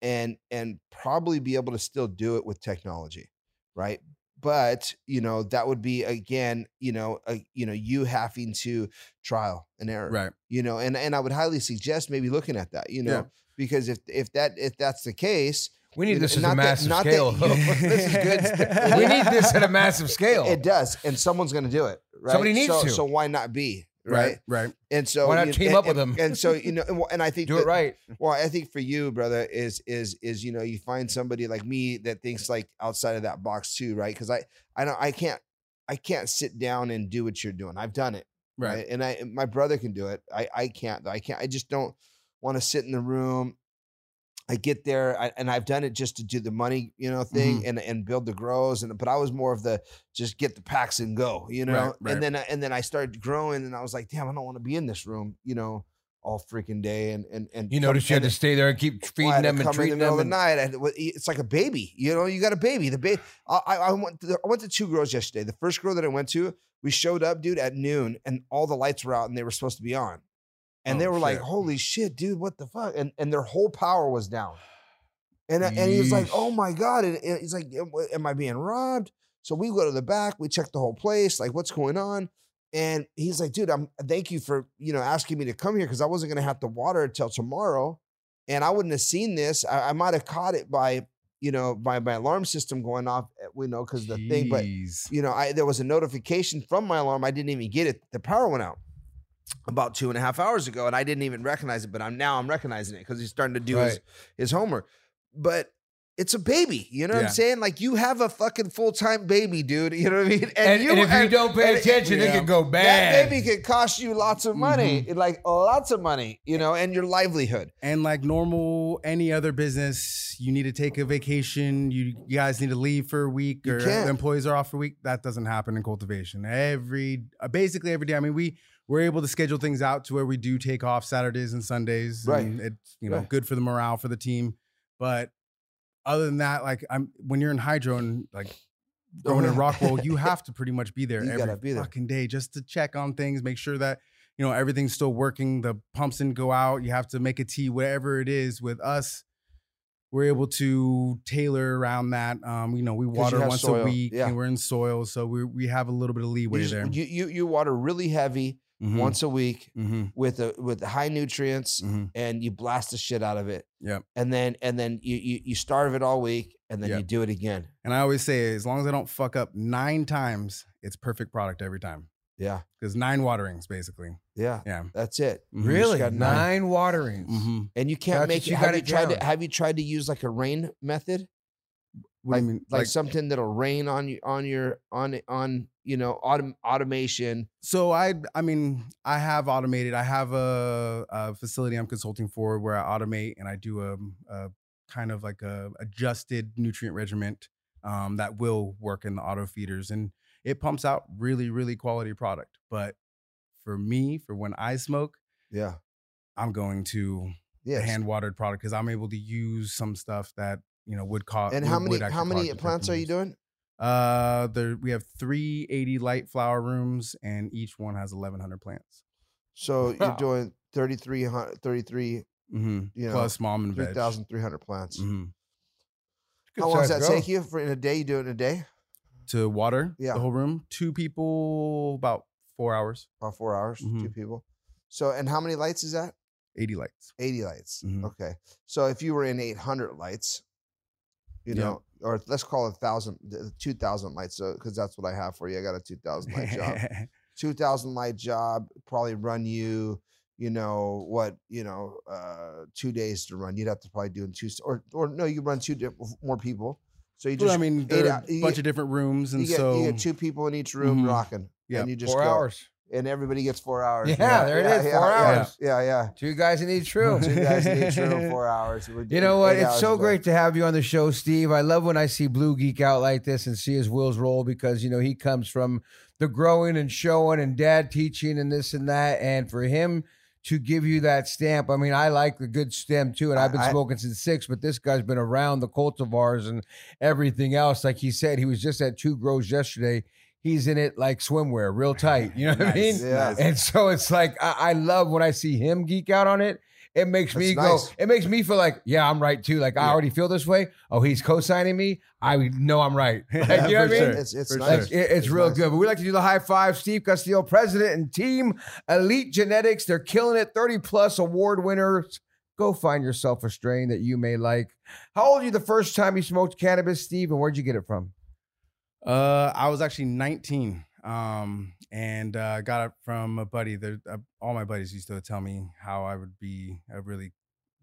and and probably be able to still do it with technology, right? But you know that would be again, you know, a, you know, you having to trial and error, Right. you know and and i would highly suggest maybe looking at that you know Yeah. because if if that if that's the case We need this at a massive that scale. though. this is good we need this at a massive scale. it does and someone's going to do it right Somebody needs so, to. so why not be right, Right. Right. and so Why not you- team and- up with them? and so you know and, and i think Do that- it right. well i think for you brother is is is you know you find somebody like me that thinks like outside of that box too right because i i don't i can't i can't sit down and do what you're doing i've done it Right. right? And I my brother can do it. I I can't. though. I can't. I just don't want to sit in the room. I get there, I, and I've done it just to do the money, you know, thing, Mm-hmm. and and build the grows. And but I was more of the just get the packs and go, you know. Right, right. And then and then I started growing, and I was like, damn, I don't want to be in this room, you know, all freaking day. And and and You come- notice you had and to stay there and keep feeding to them and come in treating the middle them. of the night. I well, It's like a baby, you know. You got a baby. The baby. I, I I went. To, I went to two grows yesterday. The first grow that I went to, we showed up, dude, at noon, and all the lights were out, and they were supposed to be on, and they Oh, were like, "Holy shit, dude, what the fuck?" And and their whole power was down, and I- and he was like, "Oh my god!" And, and he's like, "Am I being robbed?" So we go to the back, we check the whole place, like what's going on. And he's like, dude, I'm thank you for you know asking me to come here because I wasn't gonna have to water it till tomorrow, and I wouldn't have seen this. I, I might have caught it by you know by my alarm system going off. eh, We know because the thing, but you know, I there was a notification from my alarm. I didn't even get it. The power went out about two and a half hours ago, and I didn't even recognize it. But I'm now I'm recognizing it because he's starting to do his Right. his homework. But it's a baby, you know what I'm saying? Like you have a fucking full time baby, dude. You know what I mean? And, and if you don't pay and- attention, it yeah. could go that bad. baby could cost you lots of money, Mm-hmm. like lots of money, you know, and your livelihood. And like normal, any other business, you need to take a vacation. You, you guys need to leave for a week, or employees are off for a week. That doesn't happen in cultivation. Every basically every day. I mean, we we're able to schedule things out to where we do take off Saturdays and Sundays. Right. And it's you know Right. good for the morale for the team. But other than that, like I'm when you're in hydro and like going to. rock wool, you have to pretty much be there You every be there. fucking day just to check on things, make sure that you know everything's still working. The pumps didn't go out. You have to make a tea, whatever it is. With us, we're able to tailor around that. Um, you know, we water once soil, a week, yeah. and we're in soil, so we we have a little bit of You, leeway just- there. you, you you water really heavy Mhm. once a week Mm-hmm. with a with high nutrients Mm-hmm. and you blast the shit out of it. Yeah. And then and then you you, you starve it all week and then Yep. you do it again. And I always say, as long as I don't fuck up nine times, it's perfect product every time. Yeah. Because nine waterings, basically. Yeah. Yeah. That's it. Mhm. Really? got Nine, nine. waterings. Mm-hmm. And you can't That's make what it. you have got you it tried to have you tried to use like a rain method? What like, do you mean? like something that'll rain on you on your on on you know autom- automation. So I, I mean, I have automated. I have a, a facility I'm consulting for where I automate and I do a, a kind of like a adjusted nutrient regiment um, that will work in the auto feeders, and it pumps out really, really quality product. But for me, for when I smoke, Yeah. I'm going to Yes. hand watered product because I'm able to use some stuff that you know would cost. and how many how many plants are you doing? Uh, there we have 380 light flower rooms, and each one has 1,100 plants. So Wow. you're doing 3300 33 Mm-hmm. You know, Plus mom and veg. 3300 plants. hmm How long does that take you for in a day? You do it in a day? To water Yeah. the whole room. Two people, about four hours. About 4 hours, two Mhm. people. So and how many lights is that? 80 lights. 80 lights. Mhm. Okay. So if you were in 800 lights, you Yeah. know, or let's call it 1000 2000 lights so cuz that's what I have for you. I got a 2000 light job. 2000 light job probably run you you know what you know uh two days to run you'd have to probably do in two or or no you run two diff- more people so you just Well, I mean, there are a bunch get- of different rooms, and you get, so you get two people in each room Mhm. rocking Yeah, and you just Four go, hours. And everybody gets four hours Yeah, there it is, four yeah, hours. yeah yeah Two guys in each room. two guys in each room four hours We're You know what? It's so great to have you on the show, Steve. I love when I see Blue geek out like this and see his wheels roll because you know he comes from the growing and showing and dad teaching and this and that. And for him to give you that stamp, I mean, I like the good stem too, and I've been I- I- smoking since six. But this guy's been around the cultivars and everything else. Like he said, he was just at Two Grows yesterday. He's in it like swimwear, real tight. You know what I mean? Yeah. And so it's like I, I love when I see him geek out on it. It makes me That's go. nice. It makes me feel like, yeah, I'm right too. Like I already feel this way. Oh, he's co-signing me. I know I'm right. Like, Yeah, you know what I mean? sure. it's it's nice Like, it- it's, real nice. good. But we like to do the high five. Steve Castillo, president and team, Elite Genetics. They're killing it. 30 plus award winners. Go find yourself a strain that you may like. How old are you the first time you smoked cannabis, Steve? And where'd you get it from? Uh, I was actually 19, um, and uh, got it from a buddy. There, uh, all my buddies used to tell me how I would be a really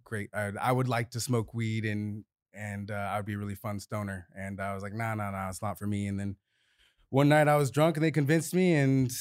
great. I, I would like to smoke weed, and and uh, I'd be a really fun stoner. And I was like, nah, nah, nah, it's not for me. And then one night I was drunk, and they convinced me, and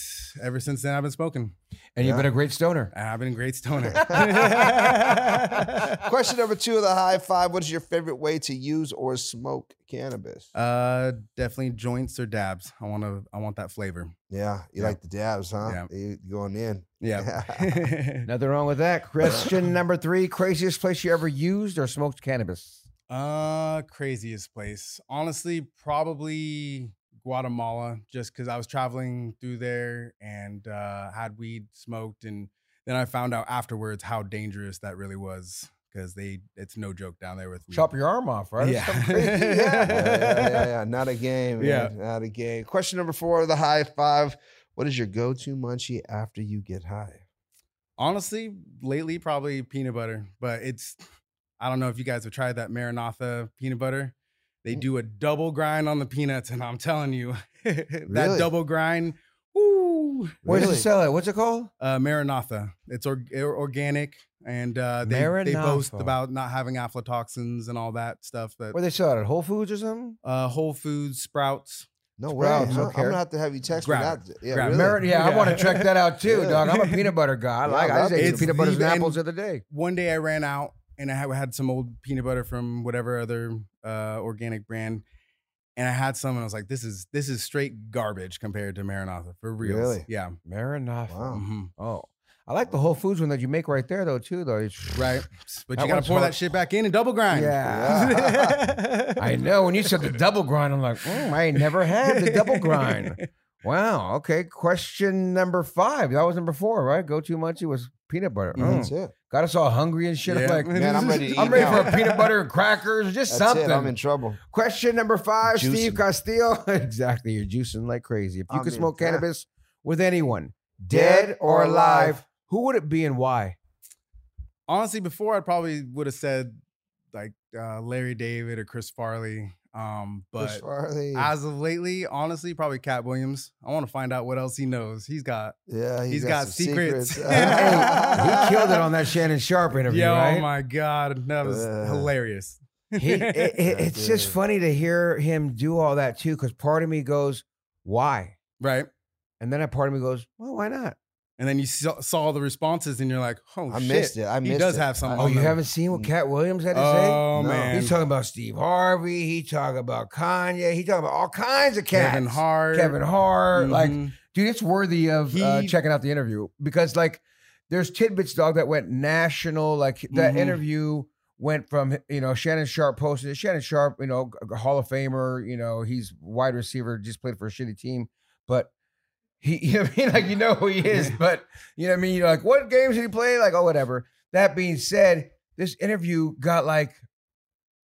ever since then I've been smoking. And you've been a great stoner. I've been a great stoner. Question number two of the high five: What is your favorite way to use or smoke cannabis? Uh, definitely joints or dabs. I want to. I want that flavor. yeah, you yeah. like the dabs, huh? Yeah. You going in? Yeah. Nothing wrong with that. Question number three: Craziest place you ever used or smoked cannabis? Uh, craziest place. Honestly, probably Guatemala, just because I was traveling through there and uh, had weed smoked, and then I found out afterwards how dangerous that really was. Because they, it's no joke down there with weed. Chop your arm off, right? Yeah. Yeah, yeah, yeah, yeah, yeah. Not a game. Yeah. not a game. Question number four of the high five: What is your go-to munchie after you get high? Honestly, lately probably peanut butter, but it's I don't know if you guys have tried that Maranatha peanut butter. They Mm. do a double grind on the peanuts, and I'm telling you, that Really? double grind, woo, Where's Really? it sell it? What's it called? uh, Maranatha. It's or, or- organic, and uh, they, they boast Maranatha. about not having aflatoxins and all that stuff. That Where they sell it at Whole Foods or something? uh, Whole Foods, Sprouts. No way. Sprouts, huh? okay. I'm gonna have to have you text Grab me that. Yeah, Grab it. really? Merit- yeah, I Yeah. want to check that out too, Yeah. dog. I'm a peanut butter guy. I Yeah, like. I I just ate it. some peanut butters and It's the- apples the other day. One day I ran out, and I had, had some old peanut butter from whatever other uh, organic brand. And I had some, and I was like, "This is this is straight garbage compared to Maranatha for real." Really? Yeah. Maranatha. Wow. Mhm. Oh, I like the Whole Foods one that you make right there though too. Though It's- Right. But you gotta pour hard. that shit back in and double grind. Yeah. I know. When you said the double grind, I'm like, mm, I ain't never had the double grind. Wow. Okay. Question number five. That was number four, right? Go to munchie was peanut butter. Mhm. Mm. That's it. Got us all hungry and shit. I'm like, Man, I'm ready to I'm ready now. for a peanut butter and crackers, just That's something. it. I'm in trouble. Question number five, Steve Juicing. Castillo. exactly. You're juicing like crazy. If you I could smoke yeah. cannabis with anyone, dead or alive, who would it be and why? Honestly, before I probably would have said like uh, Larry David or Chris Farley. Um, but Farley. as of lately, honestly, probably Katt Williams. I want to find out what else he knows. He's got yeah, he's got some secrets. Hey, he killed it on that Shannon Sharpe interview, yeah, right? oh my god, that was Uh. hilarious. He, it, it- it's just dude. funny to hear him do all that too, because part of me goes, "Why?" right. And then a part of me goes, "Well, why not?" And then you saw, saw the responses, and you're like, "Oh I shit, missed it. I he does it. have something." Oh, on you them. haven't seen what Katt Williams had to say? Oh No. man, He's talking about Steve Harvey. He talking about Kanye. He talking about all kinds of cats. Kevin Hart. Kevin Hart. Like, Mhm. dude, it's worthy of uh, He- checking out the interview because, like, there's tidbits, dog, that went national. Like that Mhm. interview went from you know Shannon Sharpe posted it. Shannon Sharpe, you know, a Hall of Famer. You know, he's wide receiver, just played for a shitty team, but. He, you know what I mean? Like, you know who he is, but you know what I mean? You're like, what games did he play? Like, oh, whatever. That being said, this interview got like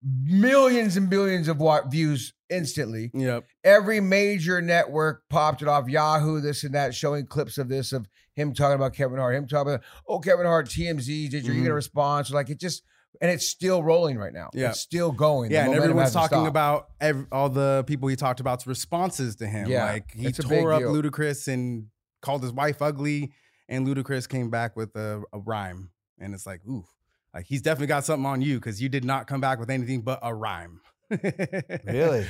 millions and billions of views instantly. Yep. Every major network popped it off Yahoo, this and that, showing clips of this of him talking about Kevin Hart, him talking about, oh, Kevin Hart, TMZ, did you get a Mhm. response? Like it just, and it's still rolling right now. Yeah. It's still going. The Yeah, and everyone's talking about ev- all the people he talked about's responses to him. Yeah, like he it's a big tore up deal. Ludacris and called his wife ugly, and Ludacris came back with a, a rhyme, and it's like, ooh, like he's definitely got something on you because you did not come back with anything but a rhyme. Really?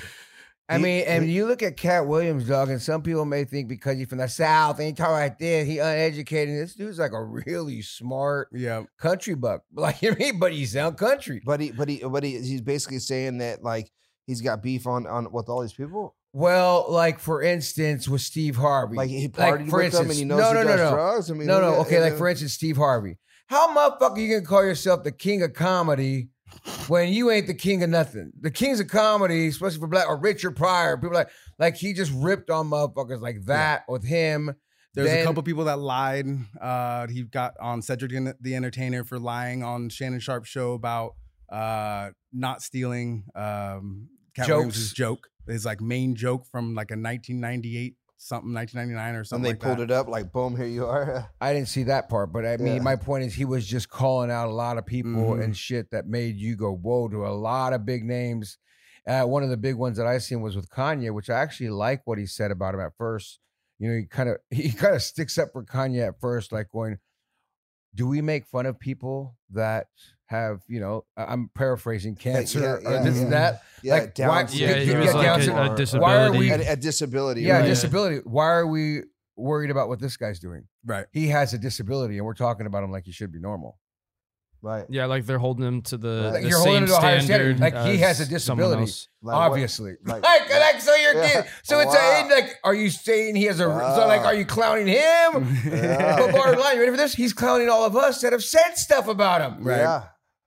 I He- mean, and you look at Katt Williams, dog, and some people may think because he's from the South and he talk like this, he uneducated. This dude's like a really smart yeah, country buck. Like you know I mean, but he sound country. But he, but he, but he, he's basically saying that like he's got beef on on with all these people. Well, like for instance, with Steve Harvey, Like he partied for with them and instance- he knows no, he no, no, does no. drugs. I mean, no, no. Okay, like for instance, Steve Harvey. How motherfucker you gonna call yourself the king of comedy when you ain't the king of nothing? The kings of comedy, especially for black or Richard Pryor, people like like he just ripped on motherfuckers like that with him. there's Then- a couple people that lied. Uh, he got on Cedric the- Entertainer for lying on Shannon Sharpe's show about uh, not stealing um, Katt Jokes. Williams' joke. His like main joke from like a 1998 something, 1999 or something. and something. they like pulled that. it up like boom, here you are. I didn't see that part, but I mean, Yeah. my point is he was just calling out a lot of people Mhm. and shit that made you go whoa to a lot of big names. Uh, one of the big ones that I seen was with Kanye, which I actually like what he said about him at first. You know, he kind of he kind of sticks up for Kanye at first, like going, "Do we make fun of people that have you know?" I- I'm paraphrasing cancer yeah, or this yeah. and that. Yeah, Like, Down why- Yeah, he Yeah, was yeah, like Down a, syndrome. a Why are we- a, a disability. Yeah, right? disability. Why are we worried about what this guy's doing? Right. He has a disability, and we're talking about him like he should be normal. right. Yeah, like they're holding him to the, Like the you're holding same him to a higher standard. standard. Like he has a disability. Like obviously. like- Like, like, so you're Yeah. so it's Wow. a like are you saying he has a so like are you clowning him? Yeah. But bottom line, you ready for this? He's clowning all of us that have said stuff about him. Right. Yeah,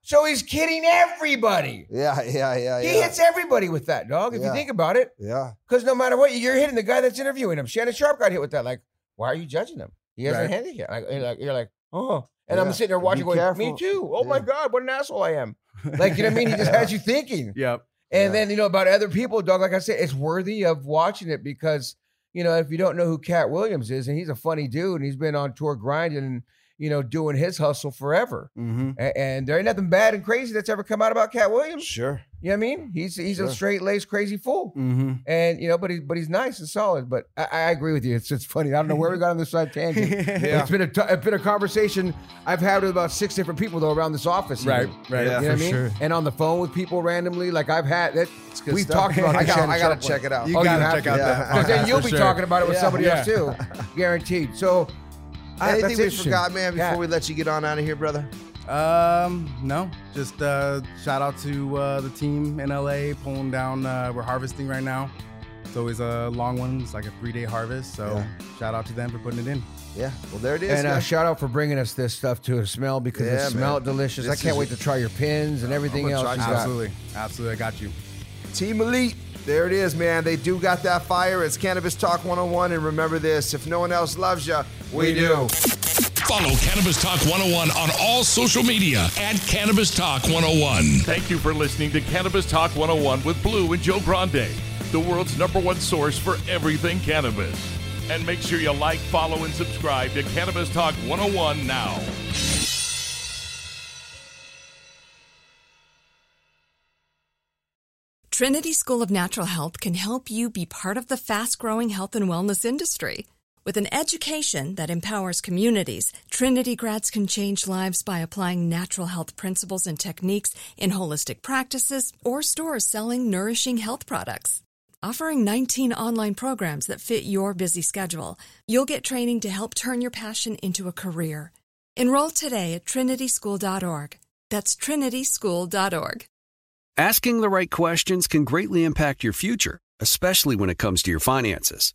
So he's kidding everybody. yeah, yeah, yeah. He yeah. hits everybody with that, dog. If Yeah. you think about it, Yeah, because no matter what, you're hitting the guy that's interviewing him. Shannon Sharpe got hit with that. Like, why are you judging him? He has a Right. handicap. Like, you're like, you're like, oh. And I'm sitting there Be watching, going, careful. me too. Oh my God, what an asshole I am. Like, you know what I mean? He just has you thinking. Yep. And Yeah. then, you know, about other people, dog, like I said, it's worthy of watching it because, you know, if you don't know who Katt Williams is, and he's a funny dude, and he's been on tour grinding and, you know, doing his hustle forever. Mm-hmm. A- And, there ain't nothing bad and crazy that's ever come out about Katt Williams. sure. You know what I mean? He's he's a straight laced crazy fool. Mm-hmm. And you know, but he's but he's nice and solid. But I, I agree with you. It's it's funny. I don't know where we got on this side tangent. Yeah. It's been a t- it's been a conversation I've had with about six different people though around this office. even. Right, right. Yeah. You know what I mean? sure. And on the phone with people randomly, like I've had that. We've stuff. talked about. I got- I gotta check it out. You Oh, gotta have check to. out Yeah. that. Because then you'll be sure. talking about it with somebody else too, guaranteed. So, I, Anything we forgot, man, before Yeah. we let you get on out of here, brother? Um, no, just uh, shout out to uh, the team in LA pulling down. Uh, we're harvesting right now. It's always a long one. It's like a three day harvest. So Yeah. shout out to them for putting it in. Yeah. Well, there it is. And uh, shout out for bringing us this stuff to smell because Yeah, it smelled delicious. This I can't wait to try your pins and everything else. some. got. Absolutely, absolutely. I got you. Team Elite. There it is, man. They do got that fire. It's Cannabis Talk 101. And remember this if no one else loves you, we, do. Follow Cannabis Talk 101 on all social media at Cannabis Talk 101. Thank you for listening to Cannabis Talk 101 with Blue and Joe Grande, the world's number one source for everything cannabis. And make sure you like, follow, and subscribe to Cannabis Talk 101 now. Trinity School of Natural Health can help you be part of the fast growing health and wellness industry. With an education that empowers communities, Trinity grads can change lives by applying natural health principles and techniques in holistic practices or stores selling nourishing health products. Offering 19 online programs that fit your busy schedule, you'll get training to help turn your passion into a career. Enroll today at trinityschool.org. That's trinityschool.org. Asking the right questions can greatly impact your future, especially when it comes to your finances.